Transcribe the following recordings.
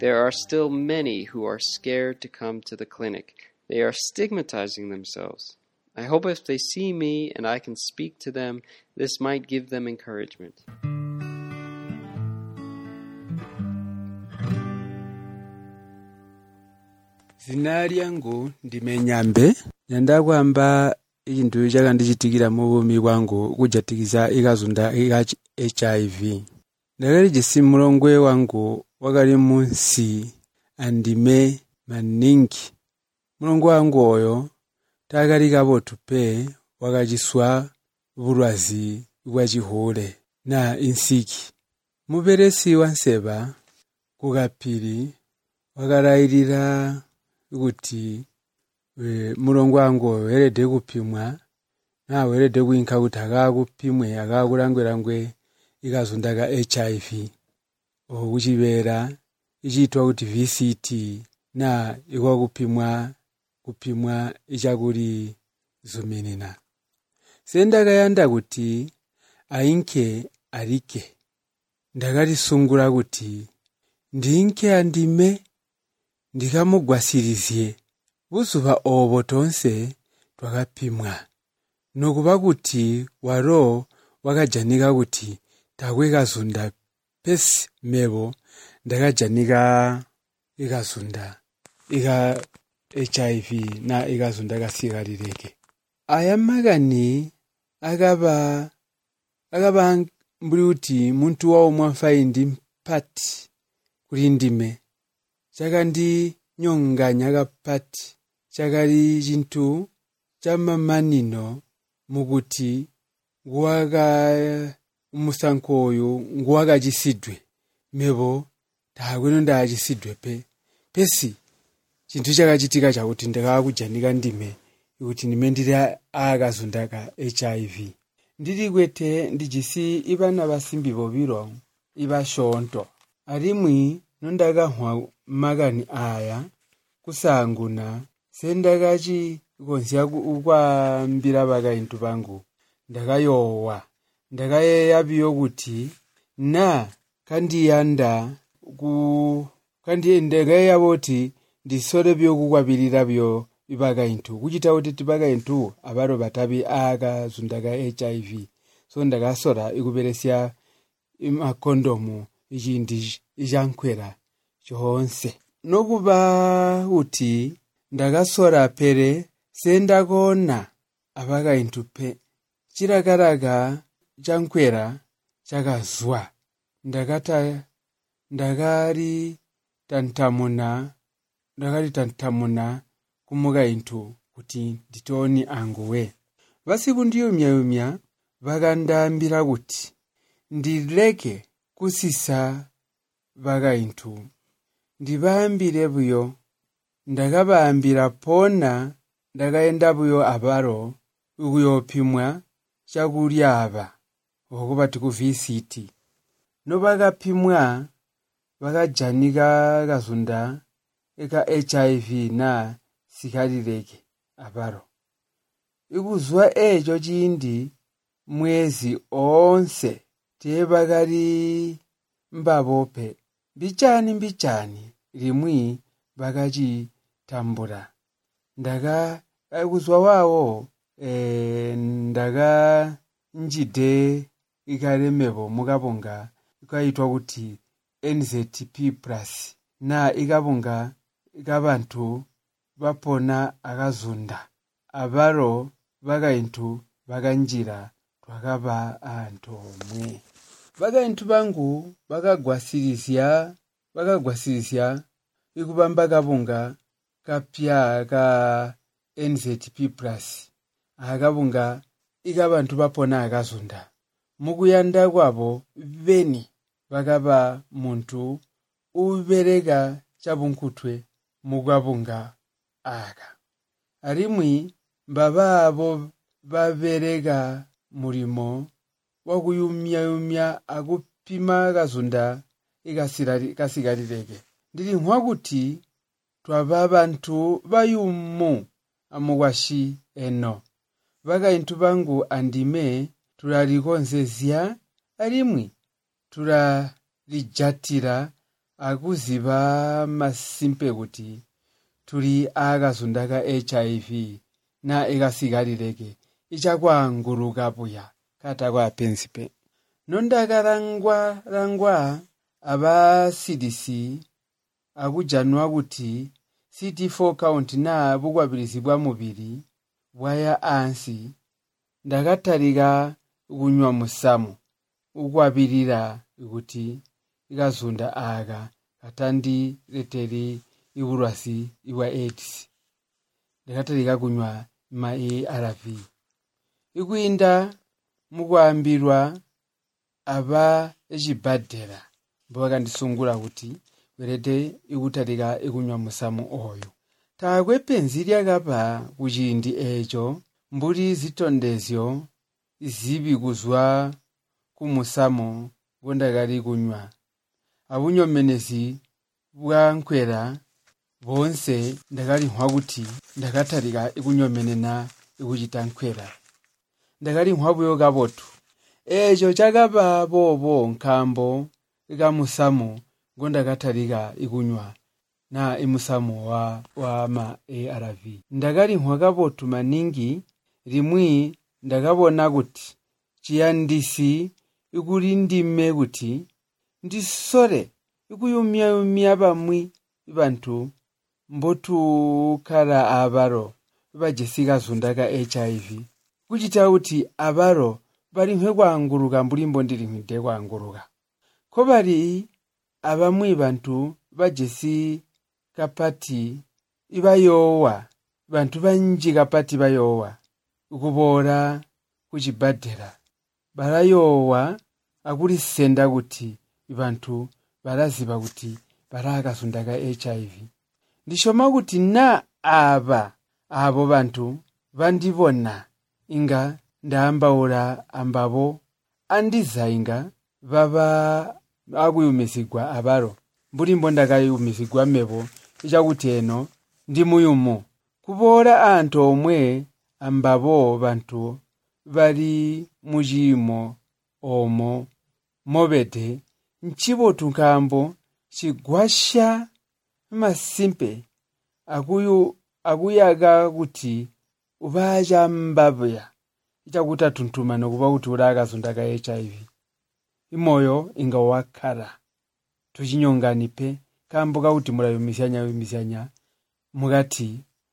There are still many who are scared to come to the clinic. They are stigmatizing themselves. I hope if they see me and I can speak to them, this might give them encouragement. zina lyangu ndime nyambe nyanda kwamba ichintu chaka ndichitikira mu bumi bwangu kujatikiza ikazunda hiv ndakali jisi mulongwe wangu wakali munsi andime maningi mulungu wangu oyo tagalika botupe wakaliswa bulwazi bwa na insiki mubelesi wa nseba kukapili wakalayilila kuti e, mulungu wangu oyo welede kupimwa na welede kuinka kuti akakupimwe akakulangwelangwe ikazundaka hiv huchibera ichitwa kuti VCT na ikwakupimwa kupimwa kupimwa ichakuri zuminina sendakayanda kuti ainke alike ndakalisungula kuti ndiinke andime ndikamugwasiriziye buzuba obo tonse twakapimwa nokuba kuti walo wakajanika kuti takwe kazunda pesi pesimeko ndakajani ikazunda ika HIV na ikazunda aya makani akaba akaba mbuli kuti munthu wawo mwamfaindi mpati kuli ndime chaka ndi nyonganya kapati chakali chinthu chamamanino mamanino mukuti kuwaka umusanko uyu nguwakacisidwe mhepo taakwino ndaacisidwe pe pesi chinthu chakachitika chakuti ndikaakujanika ndime ikuti ndime ndiri aakazundaka hiv ndiri kwete ndijisi ivana vasimbi voviro ivashonto arimwi nondakahwa makani aya kusanguna sendakachikonziya kwambira vakaintu vangu ndakayowa ndakayeyaviyo kuti na kandiyanda kandiyendengaiyavo kuti ndisore vyokukwavililavyo ivaka intu kuchita kuti tivaka intu avaro vatavi akazundaka hiv so ndakasora ikuveresya makondomu ichindi ichankwera chonse nokuva kuti ndakasora pere sendakona avaka intu pe chirakaraka chankwera chakazwa ndakari tantamuna ndakati tantamuna kumuka into kuti nditoni anguwe vasiku ndiyomyayomya vakandambira kuti ndileke kusisa vaka into ndivaambire vuyo ndakavaambira pona ndakaenda vuyo avaro ukuyopimwa chakuryava vokuva tikuvct novakapimwa vakajani kakazunda ekahiv na sikarireke avaro ikuzuva echo chindi mwezi onse tevakari mbavope mbichani mbichani rimwi vakachitambura ndaka ikuzuva wavo e, eh, ndaka njide ikaremevo mukavonga ikaitwa kuti nzp plus na ikavonga ikavantu vapona akazunda avaro vakaintu vakanjira twakava antomwe vakaintu vangu vakagwasirisya vakagwasirisya ikuvamba kavunga kapya ka nzp plus akavunga ikavantu vapona akazunda mukuyanda kwavo veni vakava muntu uvereka chavunkutwe mukavunga aka rimwi mbava avo vavereka murimo wakuyumyayumya akupima kazunda ikasikarireke ndirinwa kuti twava vantu vayumu mukwashi eno vakaintu vangu andime turarikonzeziya rimwe turarijatira akuziva masimpe kuti turi akazundaka hiv na ikasikarireke ichakwanguruka puya katakwapenzipe nondaka rangwa rangwa ava cdc akujanwa kuti cd4 count na vukwabirizibwa muviri waya ansi ndakatarika ukunywa musamo ukwabirira ukuti ikazunda aka katandireteri iburwasi iwa aids ndakatarika kunywa maarv ikuinda mukuambirwa ava echibhadhera mbo vakandisungura kuti werete ikutarika ikunywa musamo oyo takwepenzi ryakapa kuchindi echo mburi zitondezyo izibi kuzwa kumusamo bondakali kunywa abunyomenesi bwankwela bonse ndakalihwa kuti ndakatalika ikunyomenena ikucita nkhwela ndakalihwa buyo kapotu eco cakapa popo nkhambo ikamusamo ngondakathalika ikunywa na imusamo wa, wa ma arv ndakalihwa kabotu maningi limwi ndakabona kuti chiyandisi ikuti ndime kuti ndisore ikuyumya-yumya pamwi ipanthu mbothi ukhala aparo zunda ka hiv kuchita kuti aparo palimwe kwaanguluka mbulimbo ndilimude kwaanguluka khopali apamwi panthu pajesika pati ipayowa panthu panjika pati payowa ukubora kuchibhadhera barayowa akuri senda kuti vantu varaziva kuti vara akazunda kahiv ndishoma kuti na ava avo vantu vandivona inga ndaambaura ambavo andizainga vava akuyumisigwa avaro mburimbo ndakayumisigwa mevo ichakuti eno ndimuyumu kuboora anto omwe ambavo vantu vari muchiimo omo movede nchivotukambo chigwasha masimpe akuyaga kuti uvacha mbavya ichakuti atuntuma nokuva kuti ura akazondaka hiv imoyo inga wakara tuchinyonganipe kambo kakuti murayo misyanya misyanya mukati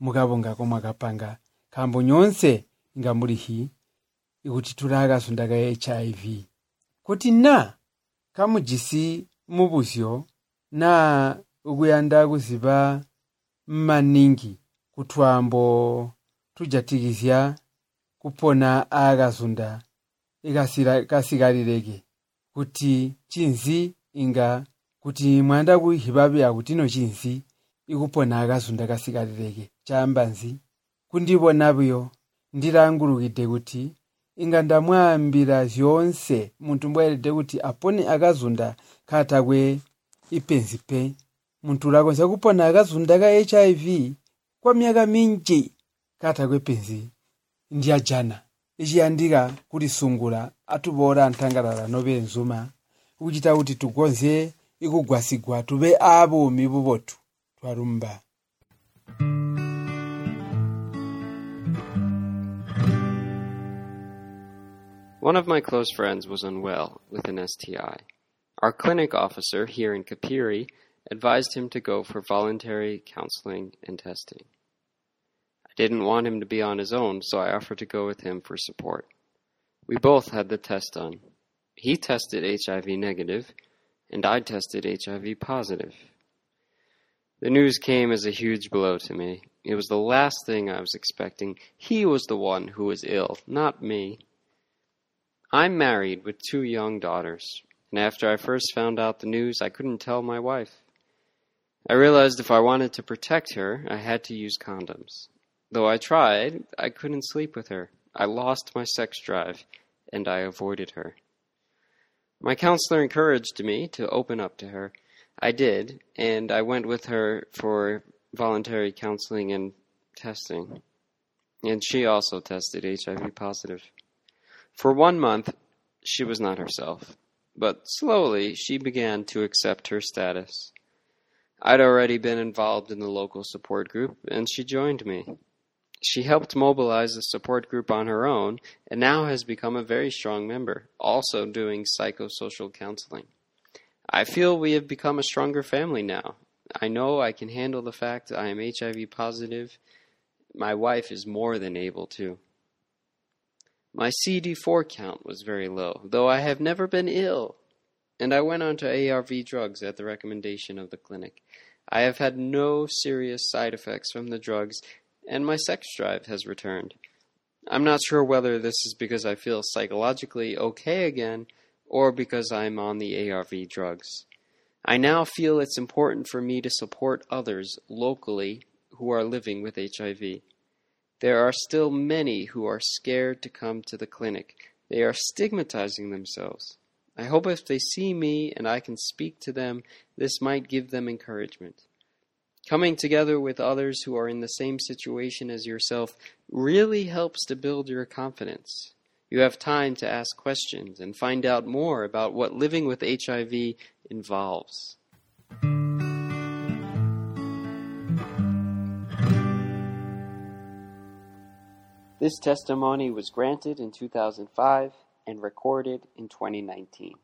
mukavongako mwakapanga khambo nyonse nga mulihi ikhuttitthulaka asundaka ya hiv kuti na kamujisi mupusyo na ukuyanda kuziba maningi kuthwambo thujattikizya kupona akazunda ikasikalileke kuti chinzi inga kuti mwanda kuhipapi ino chinzi ikupona aakazunda kasikalileke caambanzi kundibona byo ndirangurukide kuti ingandamwambira zyonse muntu mbwairide kuti apone akazunda katakwe ipenzi pe muntu urakonza kupona akazunda ka hiv kwa myaka minji katakwe penzi ndiyajana iciyandika kuli sungula atubora ntangalala nobe nzuma kuchita kuti tugonze ikugwasigwa tube abumi bubotu twalumba One of my close friends was unwell with an STI. Our clinic officer here in Kapiri advised him to go for voluntary counseling and testing. I didn't want him to be on his own, so I offered to go with him for support. We both had the test done. He tested HIV negative, and I tested HIV positive. The news came as a huge blow to me. It was the last thing I was expecting. He was the one who was ill, not me. I'm married with two young daughters, and after I first found out the news, I couldn't tell my wife. I realized if I wanted to protect her, I had to use condoms. Though I tried, I couldn't sleep with her. I lost my sex drive, and I avoided her. My counselor encouraged me to open up to her. I did, and I went with her for voluntary counseling and testing. And she also tested HIV positive. For one month, she was not herself, but slowly she began to accept her status. I'd already been involved in the local support group, and she joined me. She helped mobilize the support group on her own and now has become a very strong member, also doing psychosocial counseling. I feel we have become a stronger family now. I know I can handle the fact I am HIV positive. My wife is more than able to. My CD4 count was very low, though I have never been ill, and I went on to ARV drugs at the recommendation of the clinic. I have had no serious side effects from the drugs, and my sex drive has returned. I'm not sure whether this is because I feel psychologically okay again or because I'm on the ARV drugs. I now feel it's important for me to support others locally who are living with HIV. There are still many who are scared to come to the clinic. They are stigmatizing themselves. I hope if they see me and I can speak to them, this might give them encouragement. Coming together with others who are in the same situation as yourself really helps to build your confidence. You have time to ask questions and find out more about what living with HIV involves. This testimony was granted in 2005 and recorded in 2019.